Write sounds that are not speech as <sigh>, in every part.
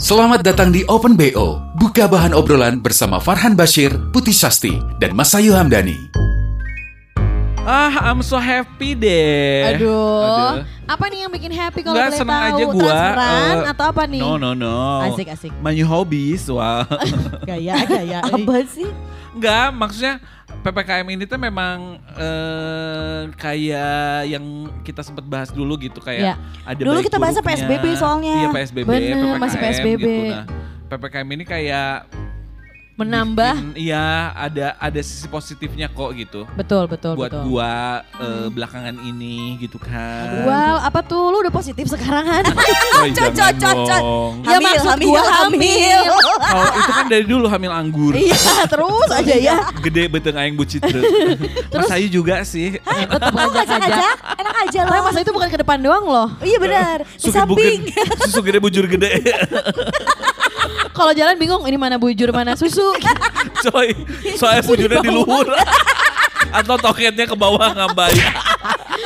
Selamat datang di Open BO. Buka bahan obrolan bersama Farhan Bashir, Putih Sasti, dan Masayu Hamdani. Ah, I'm so happy deh. Aduh. Apa nih yang bikin happy kalau boleh seneng tahu? aja gua, Transferan eh, atau apa nih? No, no, no. Asik, asik. My new hobbies, wah. <laughs> Gaya, gaya. <laughs> Apa sih? Enggak, maksudnya PPKM ini tuh memang eh, kayak yang kita sempat bahas dulu gitu kayak Iya. ada Dulu baik kita bahasnya buruknya. PSBB soalnya. Iya PSBB, Bener, masih PPKM PSBB. gitu. Nah, PPKM ini kayak Menambah. bikin- iya, ada ada sisi positifnya kok gitu. Betul, betul, buat betul. gua eh, belakangan ini gitu kan. Wow, apa tuh? Lu udah positif sekarang kan? <laughs> Oh, cocok, cocok. Ya, Hamil, maksud hamil, gua hamil. Kalau <laughs> itu kan dari dulu hamil anggur. Iya, terus aja ya. <laughs> Gede beteng aing bucit terus. Mas Ayu juga sih. Tetap Oh, ngajak-ngajak. ngajak-ngajak, enak aja loh. masa itu bukan ke depan doang loh. Iya benar, samping. susu gede bujur gede. Kalau jalan bingung ini mana bujur mana susu. <laughs> Coy, soalnya bujurnya di luhur. <laughs> Atau toketnya ke bawah ngambai.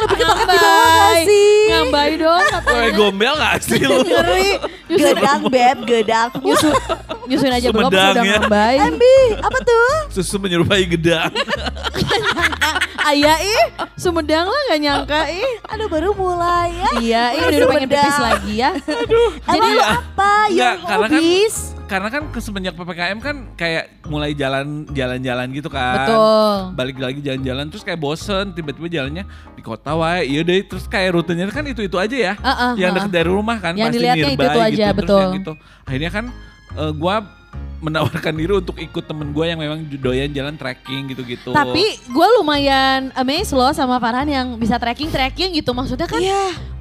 Ngambai. sih? Ngambai dong katanya. gombel gak sih lu? Ngeri. Gedang beb, gedang. nyusun, nyusun aja belum sudah ya. ngambai. Embi, apa tuh? Susu menyerupai gedang. Ayah ih, Sumedang lah gak nyangka ih. Aduh baru mulai ya. Iya, ini Baru udah pengen pipis lagi ya. Emang lu apa? Yang karena kan? Karena kan ke semenjak PPKM kan kayak mulai jalan jalan-jalan gitu kan. Betul. Balik lagi jalan-jalan terus kayak bosen tiba-tiba jalannya di kota wae. Iya deh terus kayak rutenya kan itu-itu aja ya. Heeh, yang heeh. deket dari rumah kan Yang pasti dilihatnya nearby itu-itu aja, gitu. Terus betul. yang gitu. Akhirnya kan eh, gua menawarkan diri untuk ikut temen gue yang memang doyan jalan trekking gitu-gitu. Tapi gue lumayan amazed loh sama Farhan yang bisa trekking-trekking gitu. Maksudnya kan Iya.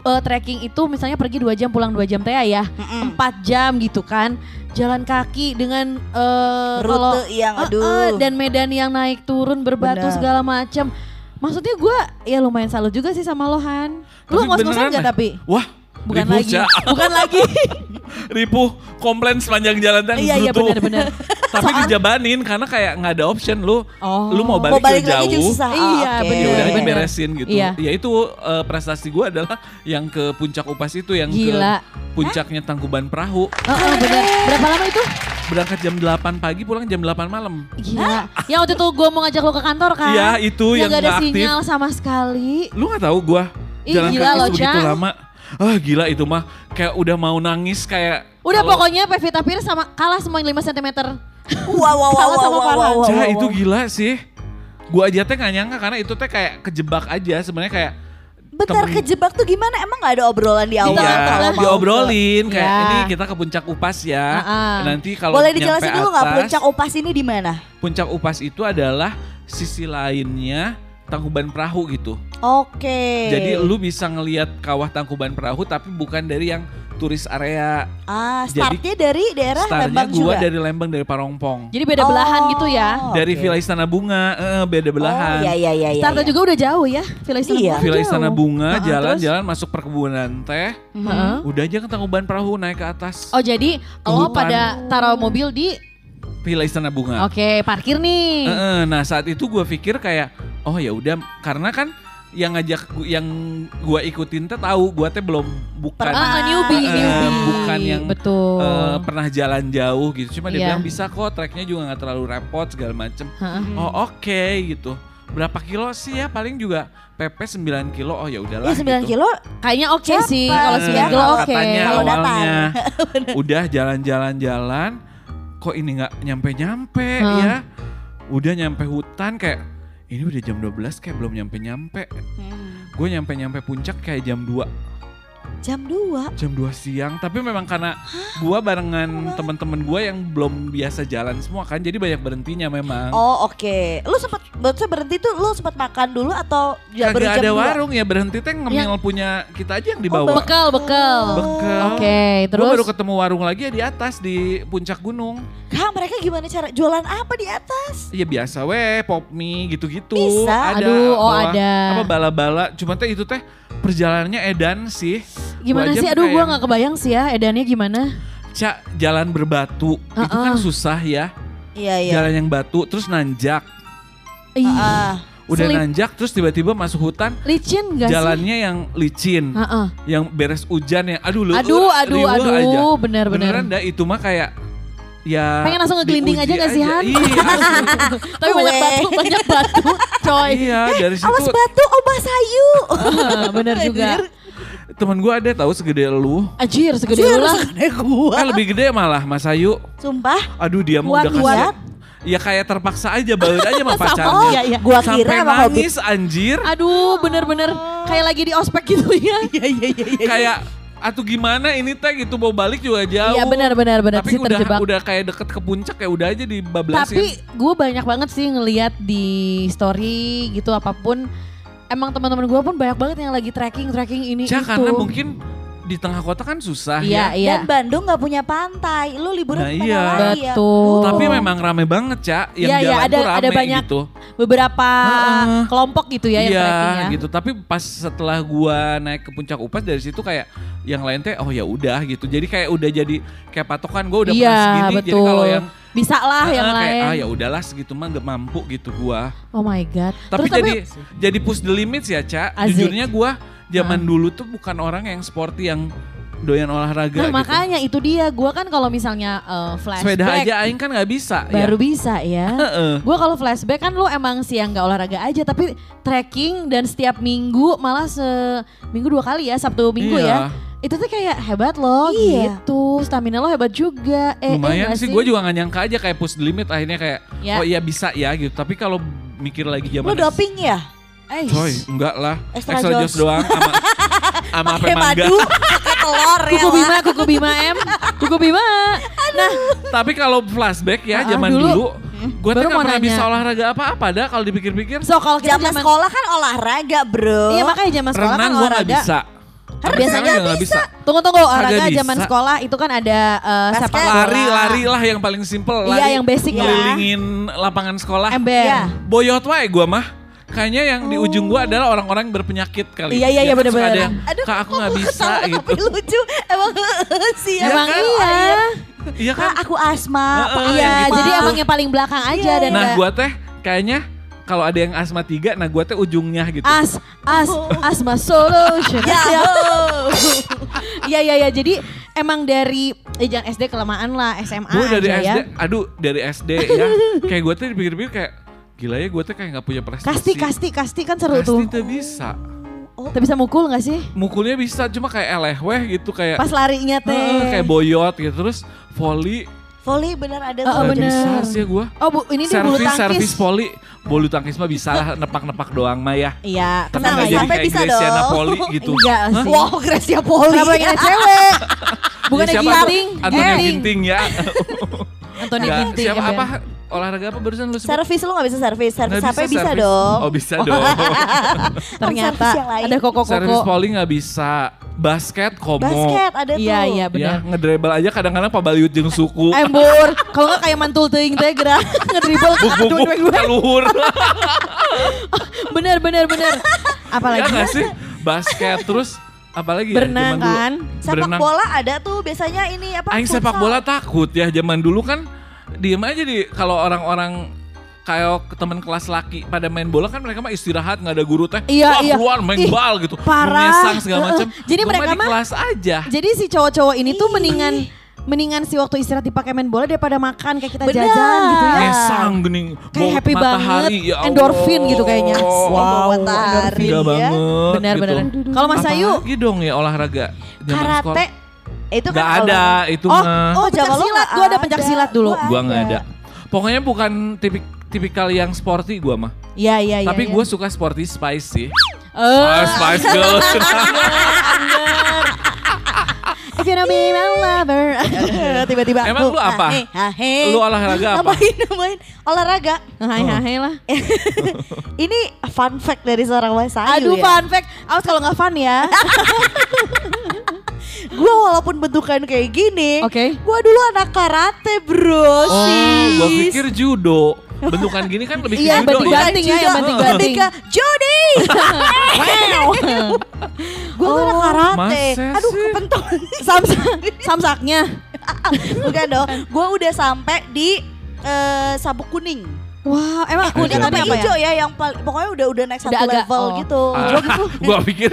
Eh, trekking itu misalnya pergi dua jam pulang dua jam teh ya. Empat jam gitu kan. Jalan kaki dengan eh, Rute kalau- yang Eh, aduh. eh, dan medan yang naik turun berbatu Benar. segala macam. Maksudnya gue ya lumayan salut juga sih sama lo Han. Lu ngos-ngosan gak tapi? Wah, Bukan ripuh, lagi. <laughs> Bukan lagi. <laughs> ripuh komplain sepanjang jalan dan Iya, iya, gerutu. benar-benar. <laughs> Tapi dijabanin karena kayak nggak ada option lu. Oh. Lu mau balik, Mau balik ke lagi jauh. susah. Iya, Oh, oke. bener, Ya udah aja bener. beresin gitu. Iya. Ya itu eh, prestasi gue adalah yang ke puncak upas itu yang Gila. ke puncaknya Tangkuban Perahu. Oh, oh, bener. Berapa lama itu? Berangkat jam 8 pagi pulang jam 8 malam. Gila. Yang waktu itu gue mau ngajak lo ke kantor kan? Iya, itu yang gak ada aktif. sinyal sama sekali. Lu nggak tahu gua Ih, jalan gila kaki lo, sebegitu Cang. lama. Ah gila itu mah kayak udah mau nangis kayak Udah kalau- pokoknya Pevita Pierce sama kalah semua 5 cm. Wow, wow, wow, <laughs> wow, sama wow, Farhan. wow, wow, itu gila sih. Gua aja teh gak nyangka karena itu teh kayak kejebak aja sebenarnya kayak Bentar temen- kejebak tuh gimana? Emang gak ada obrolan di awal? Iya, kalau mau ke- diobrolin kayak Iya. ini kita ke puncak upas ya. Ah-ah. Nanti kalau Boleh dijelasin dulu nggak atas, puncak upas ini di mana? Puncak upas itu adalah sisi lainnya Tangkuban Perahu gitu. Oke. Jadi lu bisa ngelihat kawah Tangkuban Perahu tapi bukan dari yang turis area. ah jadi- startnya dari daerah Startnya Lembang gua juga. dari Lembang dari Parongpong. Jadi beda belahan gitu ya. Oh, dari. Villa Istana Bunga, eh, beda belahan. Oh iya iya iya. iya, Startnya iya. juga udah jauh ya. Villa Istana Iya. Bunga Villa. Istana Bunga, jalan-jalan masuk perkebunan teh. Heeh. Udah aja ke Tangkuban Perahu naik ke atas. Oh jadi lo pada taruh mobil di Villa Istana Bunga. Oke parkir nih. Heeh, nah saat itu gue pikir kayak oh ya udah karena kan yang ngajak yang gua ikutin teh tahu gua teh belum bukan Ah, newbie, Eh, newbie. bukan yang betul. eh, pernah jalan jauh gitu cuma dia Iya. bilang bisa kok treknya juga nggak terlalu repot segala macem Heeh. oh oke gitu berapa kilo sih ya paling juga PP 9 kilo oh ya udahlah Iya 9 gitu. kilo Kayaknya oke Cepat. sih kalau Eh, 9 kilo oke. katanya Kalau awalnya <laughs> udah jalan-jalan-jalan kok ini nggak nyampe-nyampe Hmm. ya udah nyampe hutan kayak ini udah jam 12 kayak belum nyampe-nyampe. Gue nyampe-nyampe puncak kayak jam 2 Jam 2. jam 2 siang tapi memang karena gua barengan teman-teman gua yang belum biasa jalan semua kan jadi banyak berhentinya memang Oh oke. Lu sempat maksudnya berhenti tuh lu sempat makan dulu atau ya baru ada 2? warung ya berhenti teh ngemil punya kita aja yang dibawa Bekal, bekal. bekal Oke, Gua terus baru ketemu warung lagi ya di atas di puncak gunung Kak mereka gimana cara jualan apa di atas? Iya biasa weh, pop mie gitu-gitu. Bisa. Ada. Aduh, oh bawah- ada. Apa bala-bala. Cuma teh itu teh perjalanannya edan sih. gimana Gua sih? Aduh, yang, nggak kebayang sih ya edannya gimana. Cak, jalan berbatu. Itu kan susah ya. Iya iya. Jalan yang batu terus nanjak. Ih, Ah, Udah Selip. nanjak terus tiba-tiba masuk hutan. licin gak sih? Jalannya yang licin. Heeh. Yang beres hujan ya. Aduh lu. Aduh, aduh, aduh, aja. benar-benar. Beneran dah itu mah kayak ya Pengen langsung ngegelinding diuji aja gak sih, Han? Iya. <laughs> Tapi banyak Gue. batu, banyak batu, coy. iya dari awas situ batu obah sayu. Bener <laughs> juga. teman gua ada tahu segede lu. Anjir, segede lu lah. gua. Eh lebih gede malah Mas Ayu. Sumpah. Aduh dia mah udah kasih. Ya kayak terpaksa aja baut aja sama <laughs> Oh pacarnya. iya iya. Gua Sampai kira emang hobi. nangis anjir. Aduh, bener-bener kayak lagi di ospek gitu ya. Iya iya iya iya. Kayak atuh gimana ini teh gitu mau balik juga jauh. Iya benar-benar benar Tapi sih udah terjebak. udah kayak deket ke puncak ya udah aja dibablasin. Tapi gue banyak banget sih ngeliat di story gitu apa pun. Emang teman-teman gue pun banyak banget yang lagi trekking trekking ini itu. karena mungkin di tengah kota kan susah Iya ya. iya. Dan Bandung nggak punya pantai. Lu liburan Nah, iya. lagi ya? Betul. Tapi memang rame banget, Cak. Yang Iya, iya, jalan ada- tuh rame ada banyak gitu. Beberapa Heeh. kelompok gitu ya yang iya, trekking ya. gitu. Tapi pas setelah gua naik ke puncak Upas dari situ kayak yang lain teh oh ya udah gitu. Jadi kayak udah jadi kayak patokan gua udah Iya, pernah segini. Jadi betul. kalau yang Bisa lah yang ah, kayak, lain. ah ya udahlah segitu mah gak mampu gitu gua. Oh my god. Tapi Terus jadi jadi push the limits ya, Cak. Jujurnya gua zaman Ah. dulu tuh bukan orang yang sporty yang doyan olahraga Nah gitu. makanya itu dia. Gue kan kalau misalnya eh, flashback. Sepeda aja aing kan nggak bisa baru ya. bisa ya. Heeh. Gue kalau flashback kan lu emang siang gak olahraga aja tapi trekking dan setiap minggu malah seminggu dua kali ya Sabtu minggu Iya. ya. Itu tuh kayak hebat loh Iya. gitu. Stamina lo hebat juga. Eh, eh, Lumayan nggak sih, gue juga gak nyangka aja kayak push the limit akhirnya kayak Ya. oh iya bisa ya gitu. Tapi kalau mikir lagi zaman Lu doping ya? Eh, Coy, enggak lah. Extra Extra, Joss. Doang sama <laughs> sama apa mangga. madu, pakai telur ya. Kuku. Bima, Kuku Bima M, Kuku Bima. Nah, Tapi kalau flashback ya Ah, zaman dulu. dulu, gue tuh gak mau pernah nanya. bisa olahraga apa-apa dah kalau dipikir-pikir. so kalau kita Zaman sekolah kan olahraga bro. Iya makanya zaman sekolah Renang kan gue gak olahraga. bisa. Tapi biasanya nggak bisa. Tunggu tunggu olahraga bisa. zaman sekolah itu kan ada eh, Basket. sepak bola. Lari, lari lah yang paling simple. Iya, Lari yang basic ya. Ngelilingin lapangan sekolah. Ember. Iya. Boyot wae gue mah. Kayaknya yang di ujung gue adalah orang-orang yang berpenyakit kali. Iya, iya, iya, Ya suka bener-bener. ada yang, Aduh, Kak aku gak kok bisa gitu. Tapi lucu. Emang <laughs> sih. Iya Emang kan? iya. Iya kan? Kak aku asma. Pak. yang Iya, gitu. jadi emang yang paling belakang aja Iya, dan Nah nggak- gue teh kayaknya kalau ada yang asma tiga, nah gue teh ujungnya gitu. As, as, asma solution. Ya. <laughs> Iya, iya, iya. Jadi emang dari eh, jangan SD kelamaan lah, SMA gue dari aja SD, ya. aduh dari SD ya. <laughs> kayak gue tuh dipikir-pikir kayak gila ya gue tuh kayak gak punya prestasi. Kasti, kasti, kasti kan seru Kasti tuh. tuh bisa. Tapi bisa mukul gak sih? Mukulnya bisa cuma kayak elehweh gitu kayak Pas larinya teh. Heeh, kayak boyot gitu terus volley Volley bener ada Oh, tuh. Gak bener. bisa sih gue. Oh, bu, ini dia bulu tangkis. servis volley bulu tangkis mah bisa lah <laughs> nepak-nepak doang mah ya. Iya, Tapi nggak sampai jadi kayak bisa Graciana dong. Poli <laughs> gitu. Enggak Hah? sih. Wow, Gracia Poli. Kenapa pengen cewek? <laughs> Bukannya Ya, ginting. Antonia Ginting ya. Anthony Nggak, Ginting. Siapa ember. apa olahraga apa barusan lu sebut? Servis lu gak bisa servis. Servis sampai bisa, servis. dong. Oh bisa <laughs> dong. Ternyata ada koko-koko. servis poli nggak bisa. Basket komo. Basket ada tuh. Iya, iya Ya benar. ngedribble aja kadang-kadang pabaliut jeung suku. Embur, kalau nggak kayak mantul teuing teh gerak <laughs> ngedribble. Buk buk buk ke luhur. <laughs> Bener bener bener. ya Apalagi nggak sih? Basket terus apalagi ya berenang dulu? kan. Sepak Berenang. bola ada tuh biasanya ini apa? Aing sepak bola takut ya zaman dulu kan diem aja di kalau orang-orang kayak ke teman kelas laki pada main bola kan mereka mah istirahat nggak ada guru teh Iya, Wah, iya. keluar main Ih, bal gitu parah. Menyesang segala macam Jadi Gua mereka mah- kelas aja Jadi si cowok-cowok ini tuh mendingan mendingan si waktu istirahat dipakai main bola daripada makan kayak kita Bener. jajan gitu ya. Ngesang gening Kayak happy matahari, banget, ya Allah. endorfin gitu kayaknya. Wow, Wow, matahari Gila ya. banget Benar gitu. benar. Kalau Mas Ayu dong ya olahraga Karate. sekolah. Itu kan Gak ada olahraga. itu Oh, mah oh lu silat. Gue ada pencak silat dulu. Gua gua nggak ada pokoknya bukan tipik tipikal yang sporty gua mah Iya iya iya. tapi iya. gue suka sporty spice sih Eh, Ah, Spice Girls. <laughs> If you know me, my lover. <laughs> Tiba-tiba. Emang lu apa? Hahe. Lu olahraga apa? Ngapain, ngapain? Olahraga. Hai hai lah. <laughs> Ini fun fact dari seorang Mas Ayu Aduh ya. fun fact. Awas kalau nggak fun ya. Gue walaupun bentukan kayak gini, Oke. gue dulu anak karate bro. Oh, sis. gua pikir judo. Bentukan gini kan lebih Iya, judo bentuk ya. banting ya, yang banting-banting. lebih ke Jody. <laughs> wow. gue tuh anak karate. Aduh kepentok. Samsak samsaknya. <laughs> Bukan dong. Gue udah sampai di eh, sabuk kuning. Wow, emang Kuning Kuning apa hijau ya yang paling pokoknya udah udah naik satu Udah agak, level oh. gitu. <laughs> Ah, gua pikir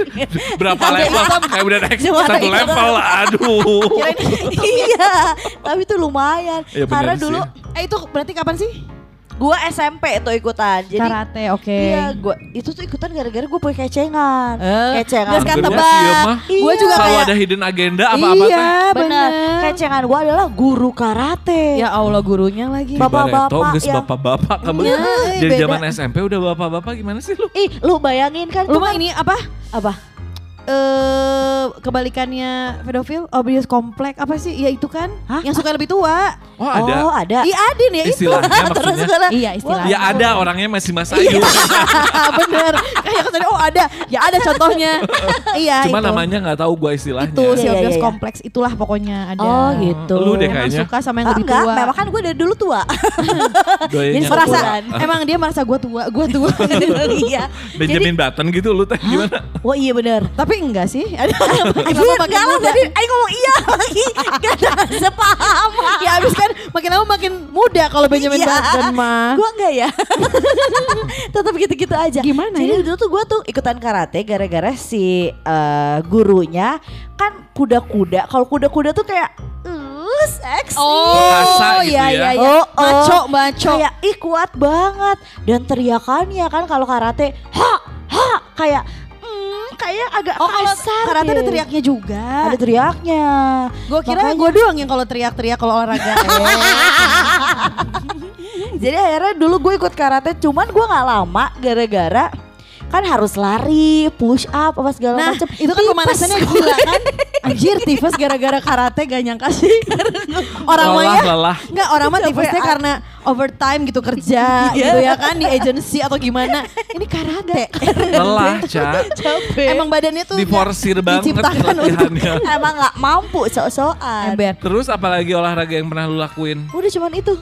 berapa level kayak udah naik Cuma satu level aduh <laughs> iya, tapi itu lumayan. Benar Karena sih. dulu Eh itu berarti kapan sih? Gua SMP tuh ikutan. Jadi Karate, oke. Iya, gua itu tuh ikutan gara-gara gue punya kecengan. Eh, kecengan. gas kan tebak. ya, mah. Gue juga selalu kayak ada hidden agenda apa-apa Iya, teh Benar. benar. Kecengan gua adalah guru karate. Ya Allah gurunya lagi. Bapak-bapak Bapak geus yang- bapak-bapak kamu Iya, dari beda. zaman SMP udah bapak-bapak gimana sih lu Ih, lu bayangin kan Lu mah kan- ini apa? apa? Eh kebalikannya pedofil, obvious komplek apa sih? Ya itu kan, Hah? yang suka lebih tua. oh ada Oh, ada. Iya Adin ya itu. istilahnya <laughs> Terus maksudnya gua- Iya istilahnya. ya ada orangnya masih Mas Ayu <laughs> Bener. Kayak katanya oh ada. Ya ada contohnya. iya cuma itu. namanya nggak tahu gua istilahnya Itu si Iya, iya, obvious iya. kompleks itulah pokoknya ada. Oh, gitu. Lu deh Emang kayaknya. suka sama yang Ah, lebih enggak, tua. memang kan gue dari dulu tua. <laughs> Jadi merasa emang dia merasa gue tua, gue tua. iya. Benjamin Button gitu lu teh gimana Wah iya benar. Tapi enggak sih. <laughs> Ada makin enggak lah muda? tadi Ayo ngomong iya lagi. <laughs> Gak ada sepaham. Ya abis kan makin lama makin muda kalau Benjamin Iya. Button mah. Gue enggak ya. <laughs> Tetap gitu-gitu aja. Gimana Jadi ya? dulu tuh gue tuh ikutan karate gara-gara si eh, gurunya kan kuda-kuda. Kalau kuda-kuda tuh kayak uh, seksi. Perkasa gitu iya, ya. iya, iya. Oh, oh. Maco, maco. Kayak ih kuat banget dan teriakannya kan kalau karate ha ha kayak hmm, kayak agak Oh kalau kasar karate deh. ada teriaknya juga. Ada teriaknya. Gue kira Makanya- gue doang yang kalau teriak-teriak kalau olahraga. <laughs> Jadi akhirnya dulu gue ikut karate cuman gue nggak lama gara-gara kan harus lari, push up apa segala Nah macam. itu kan pemanasannya gila kan? <laughs> Anjir tifus gara-gara karate gak nyangka sih. Orang mah lelah ya. lelah. Enggak orang mah tifusnya karena overtime gitu kerja <laughs> Iya. gitu ya kan di agency atau gimana. Ini karate. <laughs> Lelah Ca. Capek. Emang badannya tuh diforsir banget diciptakan untuk latihannya emang nggak mampu sok-sokan. terus apalagi olahraga yang pernah lu lakuin? Udah cuman itu.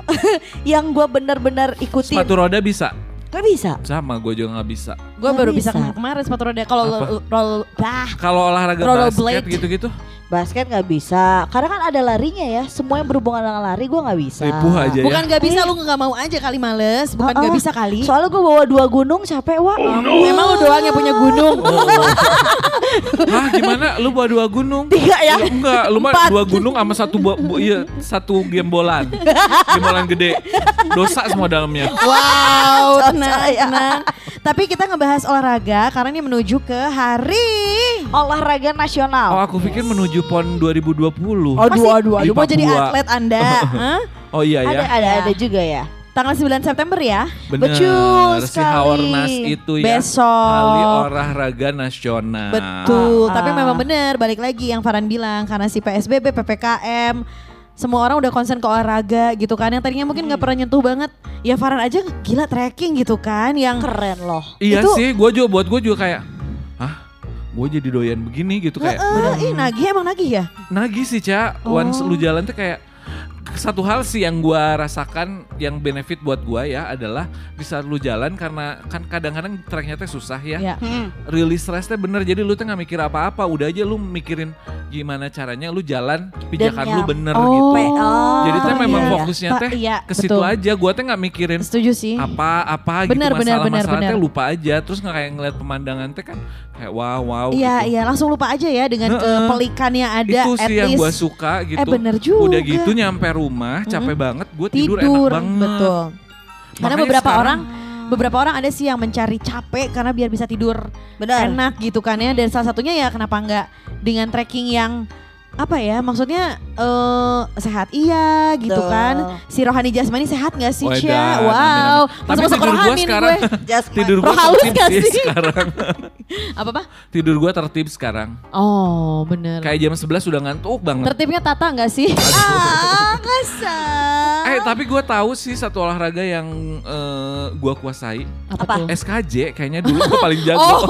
Yang gue benar-benar ikutin. sepatu roda bisa Gak bisa. sama gue juga nggak bisa Gue baru bisa, bisa. kemarin sepatu roda Kalau roll, roll bah, kalau olahraga Rollerblade. basket gitu-gitu Basket nggak bisa. Karena kan ada larinya ya. Semua yang berhubungan dengan lari gue nggak bisa. ripuh aja ya Bukan gak bisa lu gak mau aja kali males Bukan Oh, gak oh. bisa kali Soalnya gue bawa dua gunung capek wah. Memang lu doang yang punya gunung Hah gimana? Lu bawa dua gunung? Tiga ya? Lu enggak, lu mah dua gunung sama satu bu, bu- iya, satu gembolan. Gembolan gede. Dosa semua dalamnya. Wow, <laughs> tenang, ya. tenang. Tapi kita ngebahas olahraga karena ini menuju ke hari. Olahraga Oh, nasional. aku pikir menuju PON 2020. Aduh, aduh, Di aduh. Mau jadi atlet Anda. <laughs> Hah? Oh iya ada ya. ada Ya. ada juga ya. Tanggal 9 September ya. Bener, Betul si sekali. Haornas itu ya. Besok. Kali olahraga nasional. Betul. Tapi Ah. memang benar balik lagi yang Farhan bilang karena si PSBB, PPKM semua orang udah konsen ke olahraga gitu kan yang tadinya mungkin nggak pernah nyentuh banget ya Farhan aja gila trekking gitu kan yang Keren loh. Iya Itu- sih, gue juga buat gue juga kayak, gue jadi doyan begini gitu kayak. Eh, ih nagih emang nagih ya Nagih sih Ca, once Oh. lu jalan tuh kayak satu hal sih yang gua rasakan yang benefit buat gua ya adalah bisa lu jalan karena kan kadang-kadang treknya teh susah ya. ya Rilis stresnya bener jadi lu tuh nggak mikir apa-apa, udah aja lu mikirin gimana caranya lu jalan pijakan lu bener Oh. gitu. Oh, Jadi teh iya, memang iya. fokusnya teh iya, ke situ aja. Gua teh nggak mikirin setuju sih apa-apa Bener, gitu masalah-masalah teh lupa aja. Terus nggak kayak ngeliat pemandangan teh kan kayak wow wow. Iya gitu. iya langsung lupa aja ya dengan kepelikan yang ada itu sih yang gue suka gitu. Eh, bener juga. Udah gitu nyampe rumah capek banget, gue tidur, tidur, enak banget. betul. Karena Makanya beberapa sekarang- orang beberapa orang ada sih yang mencari capek karena biar bisa tidur Benar. enak gitu kan ya dan salah satunya ya kenapa enggak dengan trekking yang apa ya maksudnya eh sehat iya gitu Betul. kan si rohani jasmani sehat nggak sih Cia wow amin. Tapi masuk masuk tidur nih sekarang- gue <laughs> Tidur gue tertib gak sih sih? sekarang. <laughs> apa apa Tidur gue tertib sekarang. oh bener Kayak jam 11 udah ngantuk banget. tertibnya tata nggak sih <laughs> Ah, kasar. Eh tapi gue tahu sih satu olahraga yang eh, gue kuasai apa, Apa? tuh SKJ kayaknya dulu gue paling jago. oh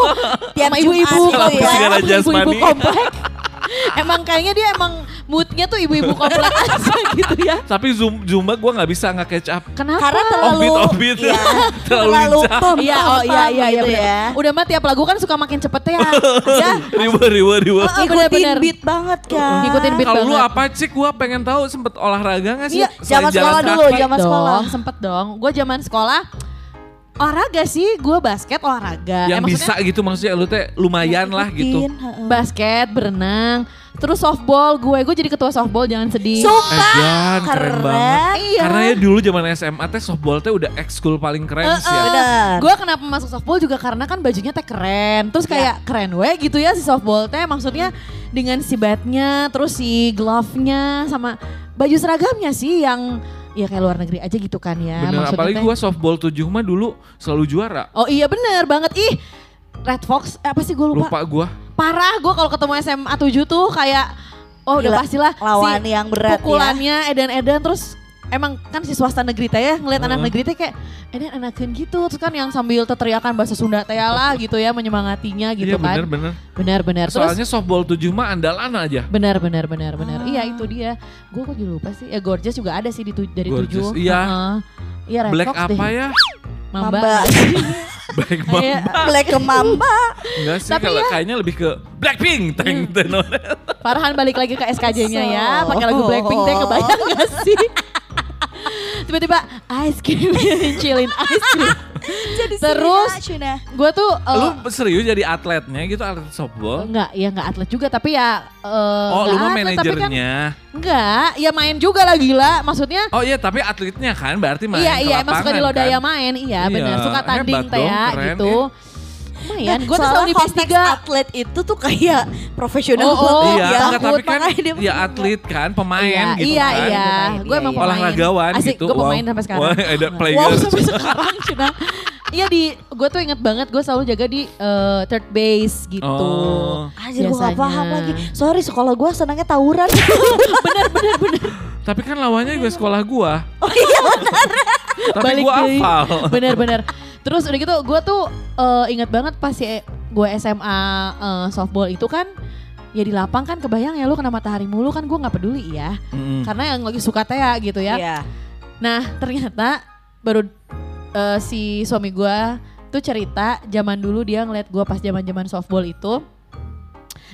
Tiap sama ibu-ibu gitu ya ibu-ibu komplek <laughs> emang kayaknya dia emang moodnya tuh ibu-ibu komplek <laughs> aja gitu ya Tapi zoom zumba gue nggak bisa nggak catch up. kenapa Karena terlalu Offbeat, offbeat. Iya, <laughs> Terlalu terlalu lincah. pom Iya, oh iya iya iya gitu ya. Udah mah tiap lagu kan suka makin cepet ya. ya. Riwa riwa riwa. Ngikutin beat banget kan. Ngikutin beat Kalau lu banget. apa sih? Gue pengen tahu sempet olahraga gak sih? Iya, zaman sekolah dulu, zaman sekolah. sempet dong. Gue zaman sekolah olahraga sih, gue basket olahraga. Yang Eh, bisa gitu maksudnya lu teh lumayan lah gitu. Basket, berenang, terus softball. Gue gue jadi ketua softball, jangan sedih. Sumpah. Eh, Jan, keren Keren. banget. Iya. Karena ya dulu zaman SMA teh softball teh udah ekskul paling keren sih ya. Gue kenapa masuk softball juga karena kan bajunya teh keren. Terus kayak keren we gitu ya si softball teh. Maksudnya dengan si batnya, terus si glove-nya sama baju seragamnya sih yang ya kayak luar negeri aja gitu kan ya. Bener, maksudnya apalagi gua softball 7 mah dulu selalu juara. Oh iya bener banget. Ih Red Fox, eh, apa sih gue lupa. Lupa gua. Parah gue kalau ketemu SMA 7 tuh kayak Oh udah Gila, pastilah lawan yang berat ya. pukulannya edan-edan terus emang kan si swasta negeri teh ya ngeliat anak Heeh. negeri teh kayak edan enakan gitu terus kan yang sambil teriakan bahasa Sunda teh lah gitu ya menyemangatinya gitu iya kan bener bener. benar-benar terus Soalnya softball 7 mah andalan aja. benar benar benar benar Ah. iya itu dia gue kok jadi lupa sih ya Gorgeous juga ada sih di tu- dari Gorgeous, tujuh iya. Heeh. iya Red Black Fox apa deh ya? Mamba, Mamba. <laughs> Black Iya. Mamba. Black ke Mamba. Enggak sih Tapi kalau ya- kayaknya lebih ke Blackpink teng teng. Farhan balik lagi ke SKJ-nya ya, So. pakai lagu Blackpink teh kebayang gak sih? Tiba-tiba ice cream, <laughs> chillin ice cream. <laughs> Jadi Terus gue tuh eh, Lu serius jadi atletnya gitu atlet softball? enggak, ya enggak atlet juga tapi ya eh, Oh, lu mah atlet, tapi kan- manajernya. enggak, ya main juga lah gila. Maksudnya Oh iya, tapi atletnya kan berarti main iya iya emang suka di lodaya kan? main, iya, Iya, benar. Suka tanding teh ya gitu. ya. Lumayan, gue tuh selalu di PS konteks 3 atlet itu tuh kayak <laughs> profesional Oh, oh, banget Iya, ya. enggak, tapi kan dia ya bener. atlet kan, pemain iya, gitu iya, kan. iya. Pemain, Gue iya, emang iya. pemain. Olahragawan Asik, gitu. gue pemain wow. sampai sekarang. Wah, ada Wow, players. sampai sekarang Cina. Iya di, gue tuh inget banget gue selalu jaga di eh, third base gitu. Oh. Anjir gue gak paham lagi. Sorry sekolah gue senangnya tawuran. <laughs> Tapi kan lawannya gue sekolah gua. oh iya benar. Tapi Balik gua deui. hafal. Terus udah gitu gue tuh eh, inget banget pas si gue SMA eh, softball itu kan ya di lapang kan kebayang ya lu kena matahari mulu kan gue nggak peduli ya Mm-mm. karena yang lagi suka teh ya gitu ya Iya. nah ternyata baru eh, si suami gue tuh cerita zaman dulu dia ngeliat gue pas zaman zaman softball itu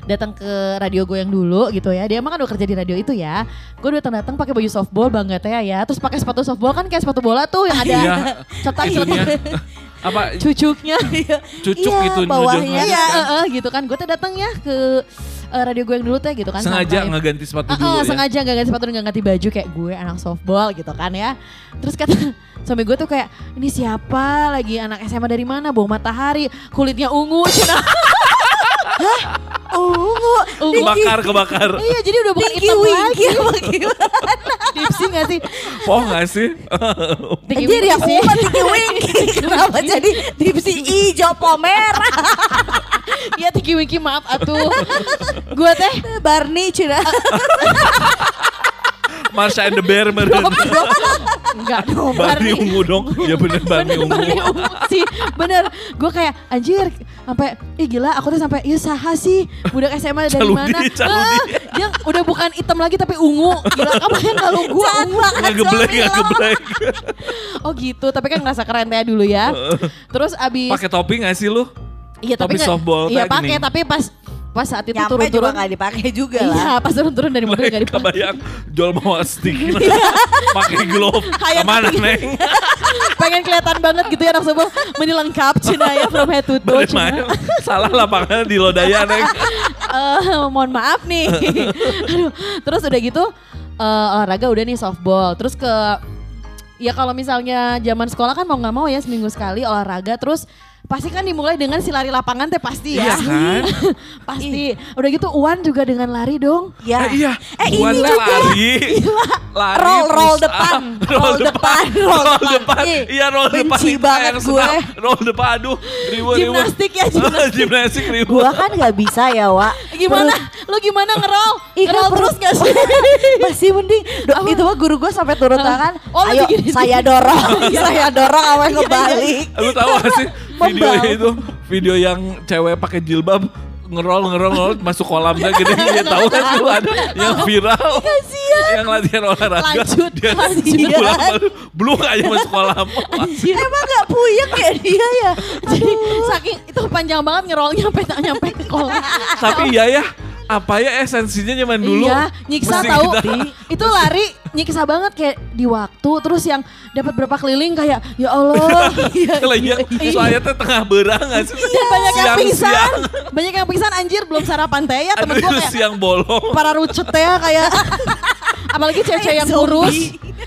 datang ke radio gue yang dulu gitu ya dia emang kan udah kerja di radio itu ya gue datang datang pakai baju softball bangga teh ya terus pakai sepatu softball kan kayak sepatu bola tuh yang ada Iya. <laughs> cetak Itunya. cetak Apa cucuknya cucuk Iya, gitu bawahnya. Iya, kan. eh, eh, gitu kan. Gue tuh datang ya ke eh, radio gue yang dulu teh gitu kan. Sengaja santai. ngeganti sepatu Eh, dulu eh, ya. sengaja gak ganti sepatu dan gak ganti baju kayak gue anak softball gitu kan ya. Terus kata <laughs> suami gue tuh kayak ini siapa lagi anak SMA dari mana bawa matahari kulitnya ungu <laughs> cina Ungu. ungu Kebakar, kebakar. iya jadi udah bukan hitam lagi apa gimana? tipsi gak sih Oh gak sih? tinggi Anjir ya aku tinggi winggi. Kenapa jadi tipsi hijau pomerah? iya tinggi winggi maaf atuh gue teh Barney Cina. Marsha and the Bear meren. enggak dong Barney. ungu dong. Ya bener Barney ungu. Barney ungu sih. Bener. Gue kayak anjir sampai ih gila aku tuh sampai iya saha sih? Budak SMA dari Caludi, mana? <laughs> Caludi. Ah, dia udah bukan hitam lagi tapi ungu. Gila kamu yang kalau gue ungu. Nggak geblek, nggak geblek. oh gitu. Tapi kan ngerasa keren teh dulu ya. Terus abis Pakai topi gak sih lu? iya tapi topi softball iya pakai tapi pas pas saat itu Nyampe juga turun-turun gak dipakai juga lah. iya pas turun-turun dari mobil gak dipakai Kebayang jual bawa stick <laughs> pakai glove <laughs> Hayang ke mana tinggi. neng <laughs> pengen kelihatan banget gitu ya anak sebuah menilengkap Cina ya from head to toe. Cina. salah lapangan di lodaya neng Eh, mohon maaf nih. Aduh, terus udah gitu eh, olahraga udah nih softball. Terus ke ya kalau misalnya zaman sekolah kan mau nggak mau ya seminggu sekali olahraga. Terus pasti kan dimulai dengan si lari lapangan teh pasti ya. Iya kan? <laughs> pasti. Udah gitu Uwan juga dengan lari dong. Ya. Eh, iya. Eh Buat ini juga. lari. <laughs> Lari <laughs> Roll, roll depan. Roll depan, roll depan. Iya roll depan. benci banget gue. senang. Roll depan aduh. Ribu, Gimnastik ya, gimnastik. gimnastik ribu. Gua kan nggak bisa ya, Wak. Gimana? Lu gimana ngerol? Ih, kan ngerol terus gak sih? Masih mending. Itu mah guru gue sampai turun tangan. Oh, Ayo saya dorong, saya dorong apa ngebalik. Lu tahu gak sih video itu? Video yang cewek pakai jilbab ngerol ngerol ngerol masuk kolamnya gini dia tahu kan itu ada yang viral yang latihan olahraga Lanjut, dia lanjut. pulang belum aja masuk kolam Anjir. Emang gak puyeng ya dia ya? Jadi saking itu panjang banget ngerolnya sampai nyampe ke kolam. tapi iya ya apa ya esensinya zaman dulu Iya, nyiksa tahu. kita- Itu lari nyiksa banget kayak di waktu terus yang dapat berapa keliling kayak ya Allah. <laughs> Kalau iya, soalnya teh tengah berang sih? Dan banyak yang pingsan. Banyak yang pingsan anjir belum sarapan teh ya temen gue kayak siang bolong. para rucut teh ya kayak <laughs> apalagi cewek-cewek yang kurus.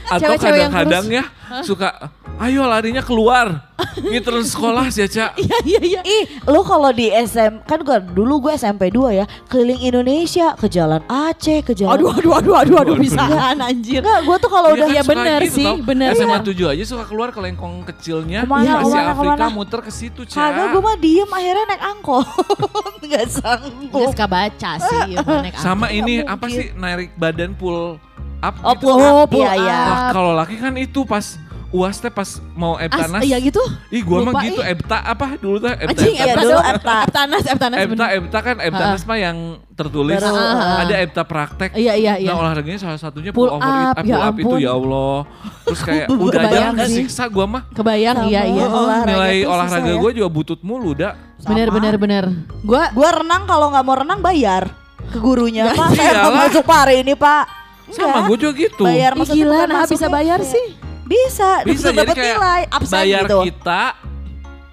Atau kadang-kadang ya suka, ayo larinya keluar. Ini terus sekolah sih, Ca. <laughs> Iya iya iya. Ih, lu kalau di SM kan gua dulu gue SMP 2 ya, keliling Indonesia, ke jalan Aceh, ke jalan Aduh aduh aduh aduh aduh bisaan anjir. Enggak, gue tuh kalau udah Iya, suka bener gitu sih, tau. bener, SMA bener. 7 aja suka keluar ke lengkong kecilnya. Ke mana, Asia ke mana, Afrika ke mana? muter ke situ, Ca. kagak gue mah diem akhirnya naik angkot. <laughs> Enggak Gue sanggup. suka baca sih <laughs> naik Sama angkot. ini, nggak apa mungkin. sih, narik badan pull up Oh, gitu. pull Oh, up, pull iya, iya. Nah, kalau laki kan itu pas uas teh pas mau As, Eptanas. iya gitu. Ih, gua mah gitu. Epta apa dulu teh? Epta, Anjing, Iya, Epta dulu. Epta. Eptanas, Eptanas Epta. Epta kan Eptanas mah yang tertulis. Ada Epta praktek. Iya iya iya. Nah olahraganya salah satunya Pull pull, over it, up, ah, ya pull up itu ya Allah. Terus kayak <laughs> udah aja siksa gua mah. Kebayang Sama. iya iya. Oh, olahraga Nilai olahraga ya. gue juga butut mulu dah. Bener bener bener. Gua Gue renang kalau nggak mau renang bayar ke gurunya. Ya, Pak, saya mau masuk pare ini Pak. Sama gue juga gitu. Bayar Ih, maksudnya gila nah bisa bayar sih. Bisa, Bisa jadi dapat nilai absen bayar gitu. kita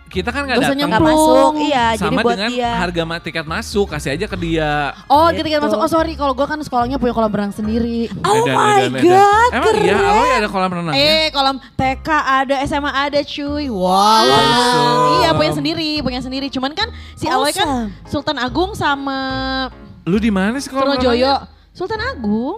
kita kan nggak Gak datang Nggak nyemplung. masuk, iya. jadi sama buat dengan dia. harga ma- tiket masuk kasih aja ke dia. Oh Gitu. ketika masuk, oh sorry kalau gue kan sekolahnya punya kolam renang sendiri. Oh Edan, my edan, edan. God, Emang iya, keren. Aloy ada kolam renangnya? Eh kolam TK ada, SMA ada cuy. Wow. Awesome. Iya punya sendiri, punya sendiri. Cuman kan si Aloy kan Awesome. Sultan Agung sama Lu di mana sih kolam renangnya? Sultan Agung.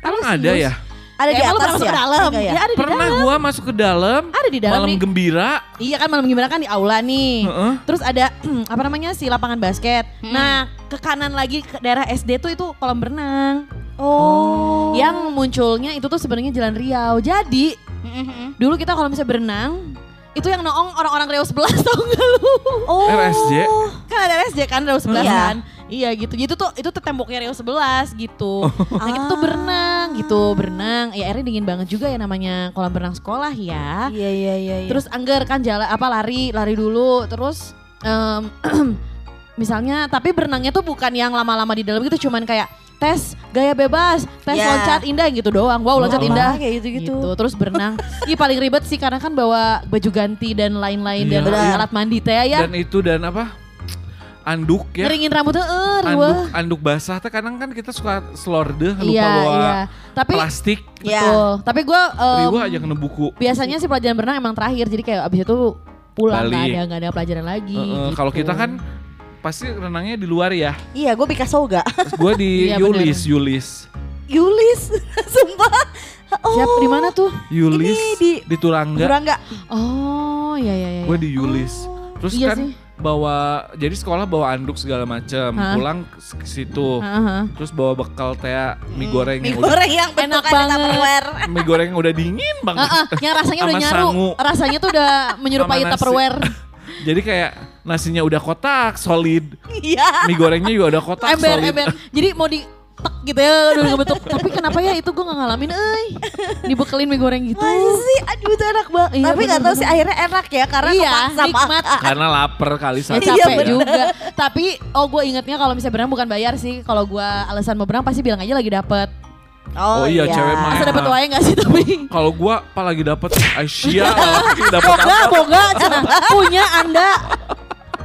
Emang ada ya? Ada di emang lu atas pernah masuk ya? ke dalam? Enggak ya? Ya, ada di Pernah dalam. gua masuk ke dalam. Ada di dalam Malam nih. gembira. Iya kan malam gimana kan di aula nih. Heeh. Terus ada <clears throat> apa namanya si lapangan basket. Nah ke kanan lagi ke daerah SD tuh itu kolam berenang. Oh. Yang munculnya itu tuh sebenarnya Jalan Riau. Jadi dulu kita kalau misalnya berenang itu yang noong orang-orang Riau 11 <laughs> tau gak lu? Oh. RSJ. Kan ada RSJ kan Riau 11 Iya. kan? Iya gitu. Itu tuh itu tuh temboknya Riau 11 gitu. Nah kita tuh berenang gitu, berenang. Ya airnya dingin banget juga ya namanya kolam berenang sekolah ya. Iya iya iya. iya. Terus angger kan jalan apa lari, lari dulu terus em, <clears throat> misalnya tapi berenangnya tuh bukan yang lama-lama di dalam gitu cuman kayak tes gaya bebas, tes Ya. loncat indah gitu doang. Wow, loncat Oh, indah. kayak gitu-gitu. Gitu. Terus berenang. Ih paling ribet sih karena kan bawa baju ganti dan lain-lain dan Iya. Benar. alat mandi teh ya. Dan itu dan apa? Anduk ya. Ngeringin rambutnya eh Anduk anduk basah teh kadang kan kita suka slorde lupa Iya, bawa iya. Tapi plastik. Iya. betul. Tapi gue Riwa aja kena buku. biasanya sih pelajaran berenang emang terakhir jadi kayak abis itu pulang nggak ada nggak ada pelajaran lagi. Heeh, gitu. Kalau kita kan pasti renangnya di luar ya. Iya, gue Picasso gak? <laughs> Gue di Iya, bener. Yulis, Yulis. Yulis, <laughs> sumpah. Oh. Siap di mana tuh? Yulis di- di, Turangga. Kurang gak? Oh iya iya iya. Gue di Yulis. Terus Iya kan sih. Bawa jadi sekolah bawa anduk segala macam. Hah? Pulang ke situ. Heeh. Terus bawa bekal teh mie goreng Mie yang udah goreng yang Enak banget. <laughs> Mie goreng yang udah dingin banget. Heeh, yang rasanya udah nyaru. sangu. Rasanya tuh udah menyerupai. Tupperware. <laughs> Jadi kayak nasinya udah kotak, solid. Iya. Mie gorengnya juga udah kotak, ember solid. ember. Jadi mau di tek gitu ya udah ngebentuk. Tapi kenapa ya itu gue gak ngalamin euy. Dibekelin mie goreng gitu. Sih? Aduh itu enak banget. Iya, Tapi gak tahu sih akhirnya enak ya karena Iya, nikmat. <laughs> Karena lapar kali Ya satu. Iya, capek bener. juga. Tapi oh gue ingetnya kalau misalnya berenang bukan bayar sih. Kalau gue alasan mau berenang pasti bilang aja lagi dapet. Oh iya, cewek mah. Masa Enak. wae gak sih tapi? Kalau gua apa lagi dapet Aisyah lagi <laughs> Boga, apa? boga, cenah. punya anda.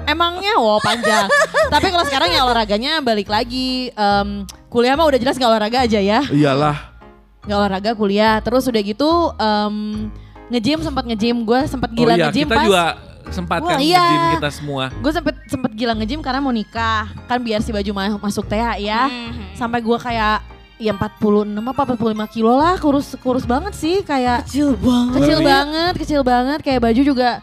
Emangnya, wow panjang. Tapi kalau sekarang ya olahraganya balik lagi. Em, kuliah mah udah jelas gak olahraga aja ya. Iyalah. Gak olahraga kuliah. Terus udah gitu em, nge-gym sempat nge-gym. Gue sempat Oh gila iya, nge-gym kita pas. juga sempat kan iya. nge-gym kita semua. Gue sempet sempet gila nge-gym karena mau nikah. Kan biar si baju ma- masuk teh ya. Mhm. Sampai gue kayak ya 46 apa 45 kilo lah kurus kurus banget sih kayak Kecil banget. kecil banget kecil banget kayak baju juga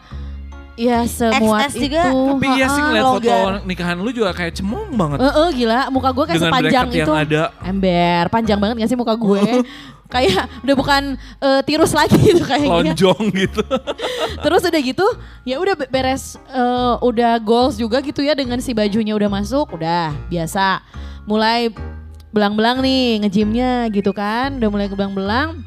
ya semuat XS itu. Juga. Tapi iya sih ngeliat foto nikahan lu juga kayak cemong banget. Eh, gila. Muka gue kayak Dengan sepanjang itu yang ada. ember. Panjang banget gak sih muka gue <laughs> kayak udah bukan eh, tirus lagi <laughs> gitu kayaknya. Lonjong gitu. <laughs> terus udah gitu ya udah be- beres eh, udah goals juga gitu ya dengan si bajunya udah masuk udah biasa. Mulai belang-belang nih ngejimnya gitu kan. Udah mulai belang-belang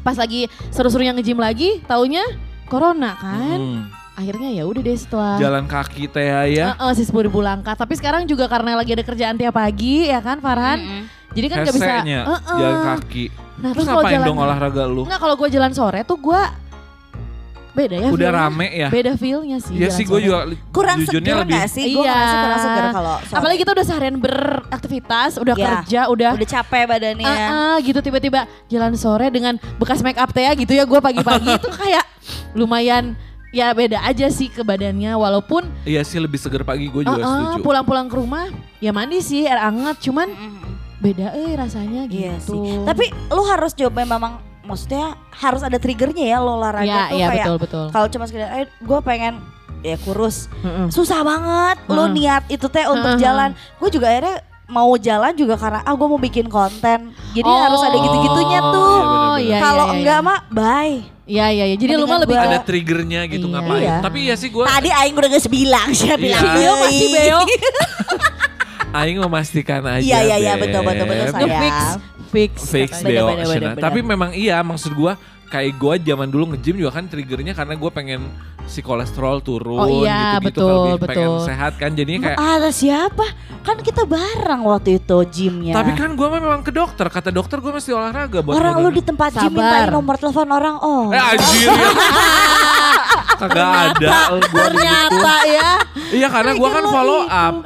pas lagi seru-serunya ngejim lagi taunya corona kan. Hmm. Akhirnya ya udah deh setelah Jalan kaki teh ya. Heeh, si sepuluh ribu langkah. Tapi sekarang juga karena lagi ada kerjaan tiap pagi ya kan Farhan. Mhm. Jadi kan gak bisa. Hesenya, Heeh. jalan kaki. Nah Terus terus ngapain jalan. dong olahraga lu? Enggak kalau gue jalan sore tuh gue beda ya. Udah feel-nya. rame ya? Beda feelnya sih. Iya jalan sih gue juga Kurang seger lebih gak sih? Gue Iya. kurang seger kalau sore. Apalagi kita udah seharian beraktivitas, udah Iya. kerja, udah. udah capek badannya. Ah, ah, gitu tiba-tiba jalan sore dengan bekas make up teh gitu ya gue pagi-pagi <laughs> itu kayak lumayan ya beda aja sih ke badannya walaupun Iya sih lebih seger pagi gue juga ah, ah, setuju. pulang-pulang ke rumah ya mandi sih air hangat cuman beda eh rasanya gitu. Iya sih. Tapi lu harus coba memang maksudnya harus ada triggernya ya lo olahraga ya, tuh ya kayak betul betul. kalau cuma sekedar eh gue pengen ya kurus Mm-mm. susah banget lu Heeh. niat itu teh untuk Heeh. jalan gue juga akhirnya mau jalan juga karena ah gue mau bikin konten jadi Oh. harus ada gitu-gitunya tuh Iya, bener-bener. iya, kalau iya, iya. enggak mah bye Iya iya iya. Jadi lu mah lebih gua- ke Ada triggernya gitu Iya. ngapain. Iya. Tapi iya sih gue tadi aing udah geus bilang siapa Iya. bilang Iya, masih deui. beo. <laughs> Aing memastikan aja. Iya, iya, iya, betul, betul, betul, sayang. fix fix. Fix. Beo Tapi memang iya maksud gue kayak gue zaman dulu nge-gym juga kan triggernya karena gue pengen si kolesterol turun Oh iya, gitu-gitu betul, kalau lebih pengen betul. sehat kan. Jadinya kayak ada siapa? Kan kita bareng waktu itu gymnya. Tapi kan gue memang ke dokter. Kata dokter gue mesti olahraga buat orang lu di tempat gym mintain nomor telepon orang oh. Eh anjir. Ya. <laughs> kagak ada gue gitu. Ternyata ya. iya karena gue kan follow up. <laughs>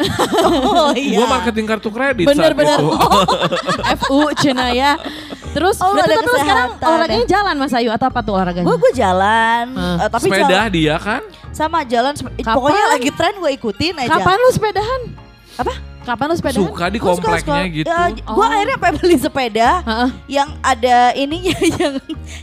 Oh iya. Gue marketing kartu kredit Bener-bener. saat itu <laughs> FU cina ya. Terus Oh, berarti lu sekarang kesehatan olahraganya jalan Mas Ayu atau apa tuh olahraganya? gue gue jalan Hah. eh, tapi sepeda jalan, dia kan sama jalan Kapan? pokoknya lagi tren gue ikutin aja Kapan lu sepedahan? Apa? Kapan lu sepedahan? suka di Gua suka kompleknya sekolah- gitu Ya, gue Oh. akhirnya sampai beli sepeda Heeh. yang ada ininya <laughs> yang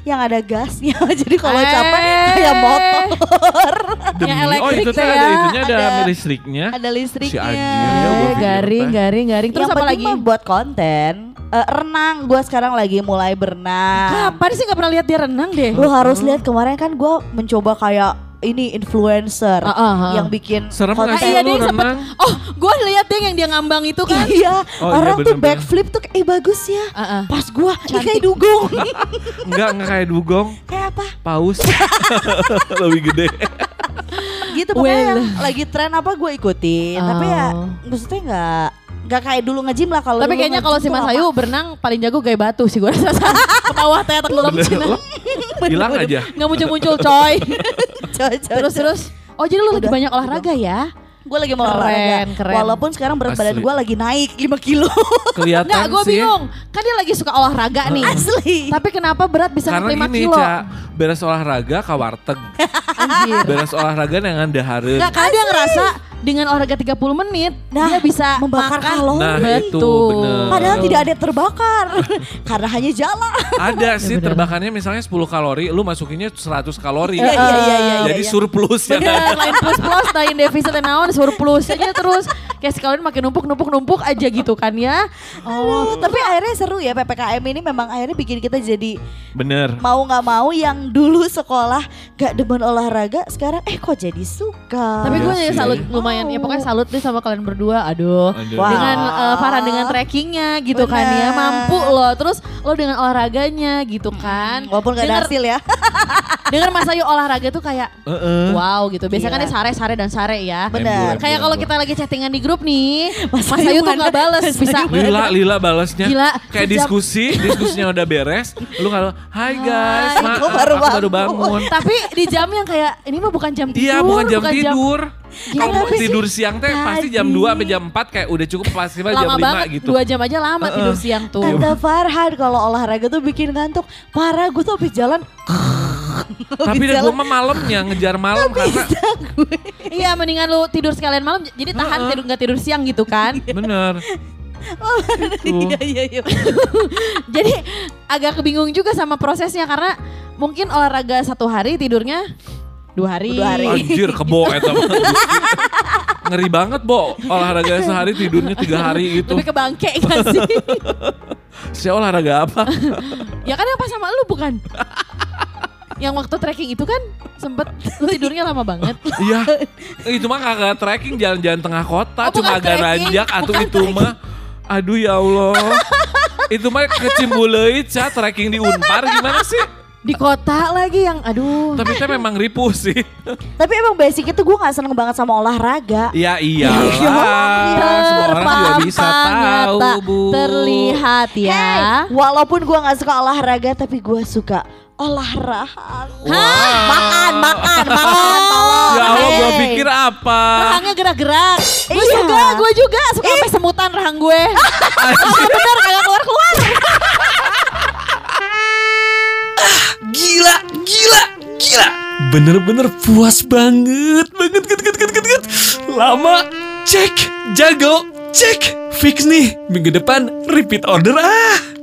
yang ada gasnya <laughs> jadi kalau Eh. capek kayak motor demi Yang oh itu ya. ada itunya ada, Ada- listriknya ada listriknya Si anjir, ya, Eh, garing, teh. garing, garing. Terus yang apa lagi? buat konten Eh, renang gue sekarang lagi mulai berenang Kapan sih gak pernah lihat dia renang deh? lu harus lihat kemarin kan gue mencoba kayak ini influencer ah, ah. yang bikin serem konten. iya, dia sempet- renang Oh, gue lihat deh yang dia ngambang itu kan. Iya, Oh, iya, orang tuh bener-bener. backflip tuh eh bagus ya. Ah, ah. Pas gua ih, Cantik. kayak dugong. <laughs> enggak enggak kayak dugong kayak apa? paus <laughs> lebih gede Gitu pokoknya Well. yang lagi tren apa gue ikutin. Tapi ya Oh. maksudnya nggak nggak kayak dulu nge-gym lah kalau Tapi dulu kayaknya kalau si Mas? Ayu berenang paling jago gaya batu sih gue rasa. <laughs> Ke bawah teh tenggelam cina. hilang aja Nggak muncul-muncul coy. <laughs> Coy, coy, terus terus. Oh jadi lu lagi banyak olahraga ya? gue lagi mau Keren, olahraga. keren. Walaupun sekarang berat badan gue lagi naik 5 kilo. kelihatan Enggak, gue bingung. Kan dia lagi suka olahraga nih. Asli. Tapi kenapa berat bisa karena naik 5 gini kilo? Ca beres olahraga ke warteg Anjir. beres olahraga dengan dahareun Enggak, karena dia ngerasa dengan olahraga 30 menit Nah, dia bisa membakar makan. kalori. nah itu Betul. bener Padahal tidak ada yang terbakar <laughs> karena hanya jalan. ada <laughs> sih bener. terbakarnya misalnya 10 kalori lu masukinnya 100 kalori Iya iya iya iya. jadi iya. surplus ya Bener, lain plus plus, lain defisit, naon, surplus aja terus. Kayak sekalian makin numpuk, numpuk, numpuk aja gitu kan ya. <laughs> Oh, tapi akhirnya seru ya PPKM ini memang akhirnya bikin kita jadi bener mau nggak mau yang dulu sekolah gak demen olahraga sekarang eh kok jadi suka. Tapi gue Iya jadi salut lumayan ya pokoknya salut deh sama kalian berdua. Aduh. Aduh. Wah. Dengan eh, Farhan dengan trackingnya gitu kan ya Bener. mampu loh terus lo dengan olahraganya gitu kan walaupun gak ada Denger- hasil ya. <laughs> denger Mas Ayu olahraga tuh kayak Heeh. wow gitu biasanya kan dia sare sare dan sare ya Bener. kayak kalau kita lagi chattingan di grup nih Mas, Ayu Ayu tuh nggak bales Mas bisa Lila, Lila balasnya Gila, kayak diskusi, diskusinya udah beres. Lu kalau, Hai guys, Hai, maaf aku baru aku baru bangun." bangun. tapi di jam yang kayak ini mah bukan jam tidur Iya, bukan jam bukan tidur. Gila, Kalau tapi tidur siang teh pasti jam 2 sampai jam 4 kayak udah cukup pasti jam lama 5 banget gitu. dua jam aja lama tidur siang tuh Tante Farhan kalau olahraga tuh bikin ngantuk. Parah gue tuh habis jalan <laughs> Tapi deh gue mah malamnya ngejar malam karena Iya mendingan lu tidur sekalian malam jadi tahan tidur nggak tidur siang gitu kan. bener. <laughs> Iya iya iya. <laughs> jadi agak kebingung juga sama prosesnya karena mungkin olahraga satu hari tidurnya dua hari. Dua hari. Anjir kebo eta mah. Ngeri banget, Bo. Olahraga sehari tidurnya tiga hari gitu. Lebih ke bangke gak sih? Saya olahraga apa? ya kan yang pas sama lu bukan? Yang waktu trekking itu kan sempet lu tidurnya lama banget. <laughs> Iya. <laughs> Itu mah kagak trekking jalan-jalan tengah kota, Oh, cuma agak nanjak atau Bukan itu mah. Aduh ya Allah. <laughs> itu mah kecimbuleuit ca trekking di Unpar gimana sih? Di kota lagi yang aduh. Tapi saya memang ripuh sih. Tapi emang basic itu gue gak seneng banget sama olahraga. Ya iya. Iya, Semua orang juga bisa tahu, Bu. Terlihat ya. Hey, walaupun gue gak suka olahraga tapi gue suka olahraga. Wah. Makan, makan, makan, <laughs> tolong. Ya Allah, gue Hey. pikir apa? Rahangnya gerak-gerak. Gue Iya. juga, gue juga suka sampai semutan rahang gue. <laughs> oh, bener kagak keluar-keluar. <laughs> Gila, gila, gila. Bener-bener puas banget, banget, banget, banget, banget, banget. Lama, cek, jago, cek. Fix nih, minggu depan repeat order ah.